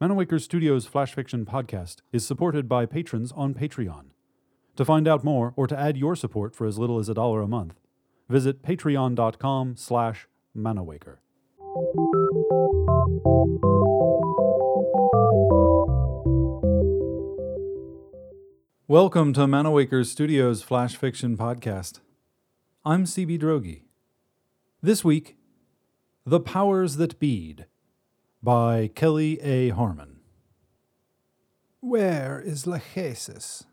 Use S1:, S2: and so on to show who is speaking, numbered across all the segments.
S1: Manawaker Studios Flash Fiction podcast is supported by patrons on Patreon. To find out more or to add your support for as little as a dollar a month, visit patreon.com slash manawaker. Welcome to Manawaker Studios Flash Fiction podcast. I'm CB Droege. This week, The Powers That Bead by Kelly A. Harmon.
S2: Where is Lachesis?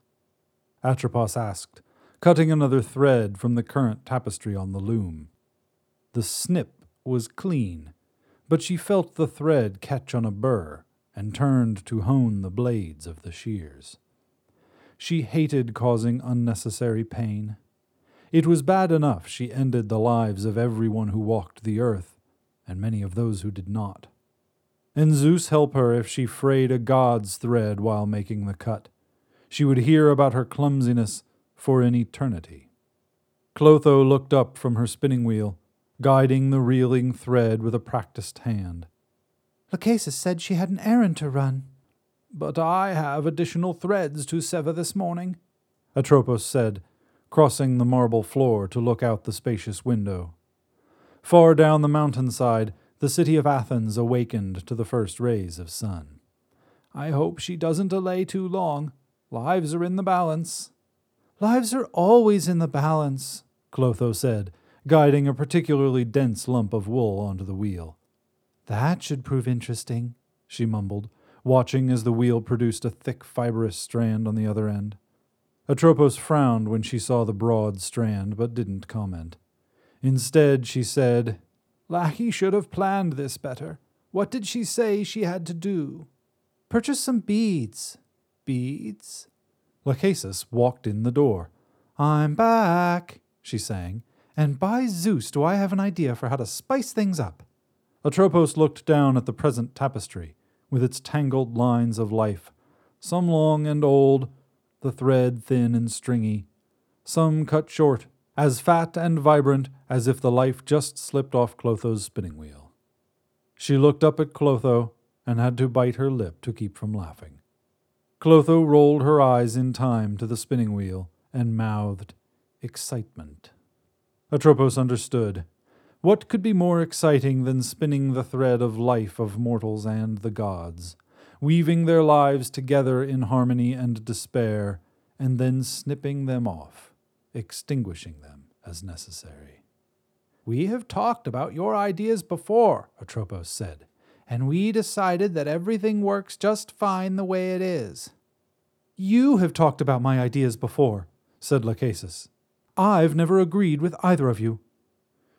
S1: Atropos asked, cutting another thread from the current tapestry on the loom. The snip was clean, but she felt the thread catch on a burr and turned to hone the blades of the shears. She hated causing unnecessary pain. It was bad enough she ended the lives of everyone who walked the earth, and many of those who did not and Zeus help her if she frayed a god's thread while making the cut. She would hear about her clumsiness for an eternity. Clotho looked up from her spinning wheel, guiding the reeling thread with a practiced hand.
S2: Lachesis said she had an errand to run.
S1: But I have additional threads to sever this morning, Atropos said, crossing the marble floor to look out the spacious window. Far down the mountainside, the city of Athens awakened to the first rays of sun. I hope she doesn't delay too long. Lives are in the balance.
S2: Lives are always in the balance,
S1: Clotho said, guiding a particularly dense lump of wool onto the wheel.
S2: That should prove interesting, she mumbled,
S1: watching as the wheel produced a thick fibrous strand on the other end. Atropos frowned when she saw the broad strand, but didn't comment. Instead, she said,
S2: Lackey should have planned this better. What did she say she had to do?
S1: Purchase some beads.
S2: Beads?
S1: Lachesis walked in the door.
S2: I'm back, she sang, and by Zeus do I have an idea for how to spice things up.
S1: Atropos looked down at the present tapestry, with its tangled lines of life, some long and old, the thread thin and stringy, some cut short, as fat and vibrant as if the life just slipped off Clotho's spinning wheel. She looked up at Clotho and had to bite her lip to keep from laughing. Clotho rolled her eyes in time to the spinning wheel and mouthed, Excitement. Atropos understood. What could be more exciting than spinning the thread of life of mortals and the gods, weaving their lives together in harmony and despair, and then snipping them off? Extinguishing them as necessary.
S2: We have talked about your ideas before, Atropos said, and we decided that everything works just fine the way it is.
S1: You have talked about my ideas before, said Lachesis. I've never agreed with either of you.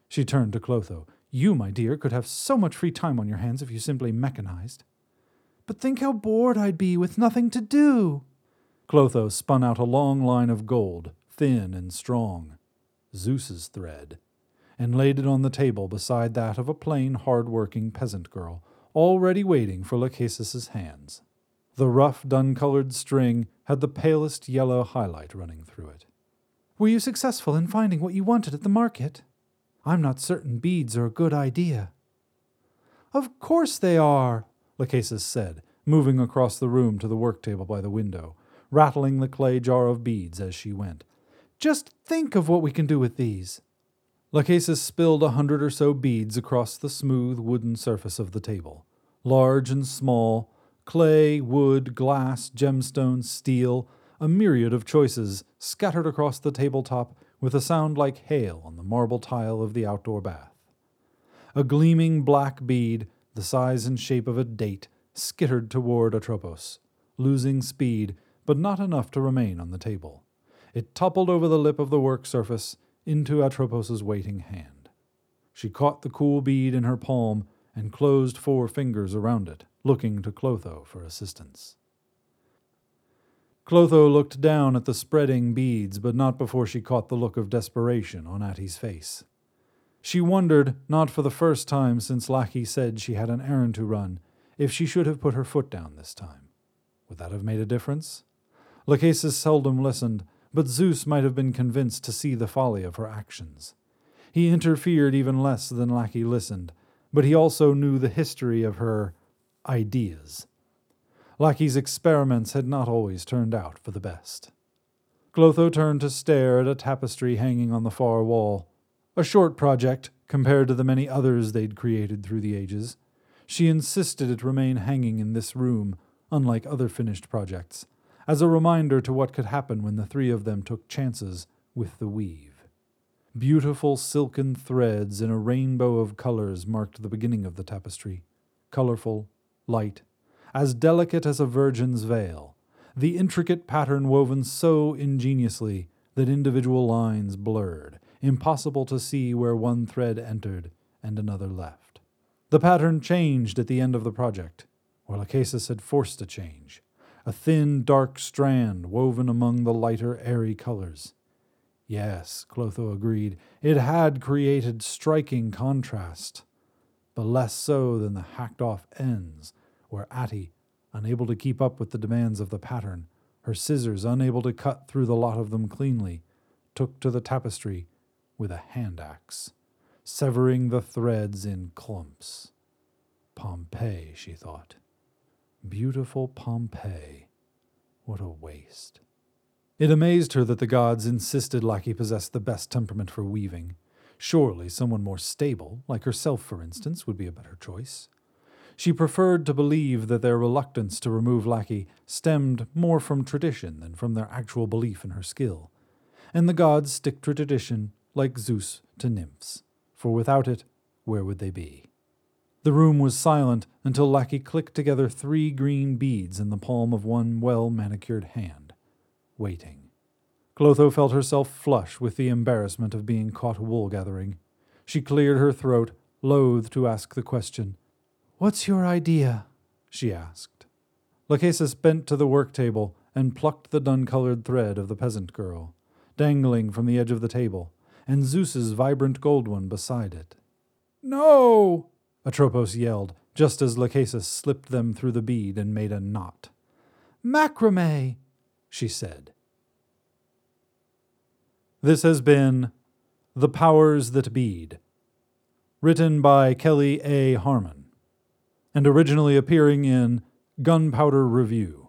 S1: She turned to Clotho. You, my dear, could have so much free time on your hands if you simply mechanized.
S2: But think how bored I'd be with nothing to do.
S1: Clotho spun out a long line of gold, thin and strong, Zeus's thread, and laid it on the table beside that of a plain, hard-working peasant girl, already waiting for Lachesis's hands. The rough, dun-colored string had the palest yellow highlight running through it.
S2: Were you successful in finding what you wanted at the market? I'm not certain beads are a good idea.
S1: Of course they are, Lachesis said, moving across the room to the work table by the window, rattling the clay jar of beads as she went.
S2: Just think of what we can do with these.
S1: Lachesis spilled a hundred or so beads across the smooth wooden surface of the table, large and small, clay, wood, glass, gemstone, steel, a myriad of choices scattered across the tabletop with a sound like hail on the marble tile of the outdoor bath. A gleaming black bead, the size and shape of a date, skittered toward Atropos, losing speed, but not enough to remain on the table. It toppled over the lip of the work surface into Atropos's waiting hand. She caught the cool bead in her palm and closed four fingers around it, looking to Clotho for assistance. Clotho looked down at the spreading beads, but not before she caught the look of desperation on Atti's face. She wondered, not for the first time since Lackey said she had an errand to run, if she should have put her foot down this time. Would that have made a difference? Lachesis seldom listened, but Zeus might have been convinced to see the folly of her actions. He interfered even less than Lackey listened, but he also knew the history of her ideas. Lackey's experiments had not always turned out for the best. Clotho turned to stare at a tapestry hanging on the far wall. A short project compared to the many others they'd created through the ages. She insisted it remain hanging in this room, unlike other finished projects, as a reminder to what could happen when the three of them took chances with the weave. Beautiful silken threads in a rainbow of colors marked the beginning of the tapestry, colorful, light, as delicate as a virgin's veil, the intricate pattern woven so ingeniously that individual lines blurred, impossible to see where one thread entered and another left. The pattern changed at the end of the project, or Lachesis had forced a change, a thin, dark strand woven among the lighter, airy colors. Yes, Clotho agreed, it had created striking contrast, but less so than the hacked off ends where Atty, unable to keep up with the demands of the pattern, her scissors unable to cut through the lot of them cleanly, took to the tapestry with a hand axe, severing the threads in clumps. Pompeii, she thought. Beautiful Pompeii. What a waste. It amazed her that the gods insisted Lackey possessed the best temperament for weaving. Surely someone more stable, like herself, for instance, would be a better choice. She preferred to believe that their reluctance to remove Lackey stemmed more from tradition than from their actual belief in her skill. And the gods stick to tradition like Zeus to nymphs, for without it, where would they be? The room was silent until Lackey clicked together three green beads in the palm of one well manicured hand, waiting. Clotho felt herself flush with the embarrassment of being caught wool gathering. She cleared her throat, loath to ask the question, What's your idea? she asked. Lachesis bent to the work table and plucked the dun colored thread of the peasant girl, dangling from the edge of the table, and Zeus's vibrant gold one beside it. No! Atropos yelled, just as Lachesis slipped them through the bead and made a knot. Macrame, she said. This has been The Powers That Bead, written by Kelly A. Harmon and originally appearing in Gunpowder Review.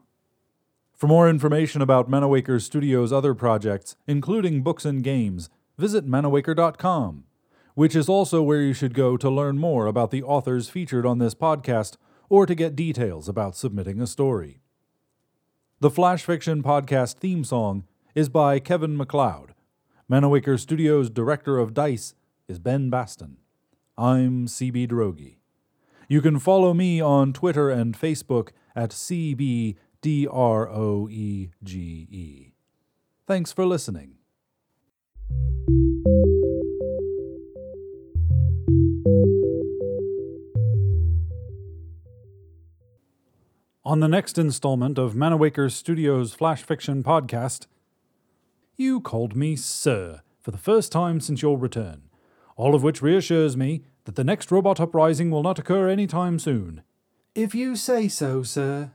S1: For more information about Manawaker Studios' other projects, including books and games, visit manawaker.com, which is also where you should go to learn more about the authors featured on this podcast or to get details about submitting a story. The Flash Fiction Podcast theme song is by Kevin MacLeod. Manawaker Studios' director of DICE is Ben Baston. I'm CB Droege. You can follow me on Twitter and Facebook at CBDROEGE. Thanks for listening. On the next installment of Manawaker Studios Flash Fiction Podcast, you called me Sir for the first time since your return, all of which reassures me that the next robot uprising will not occur any time soon.
S2: If you say so, sir.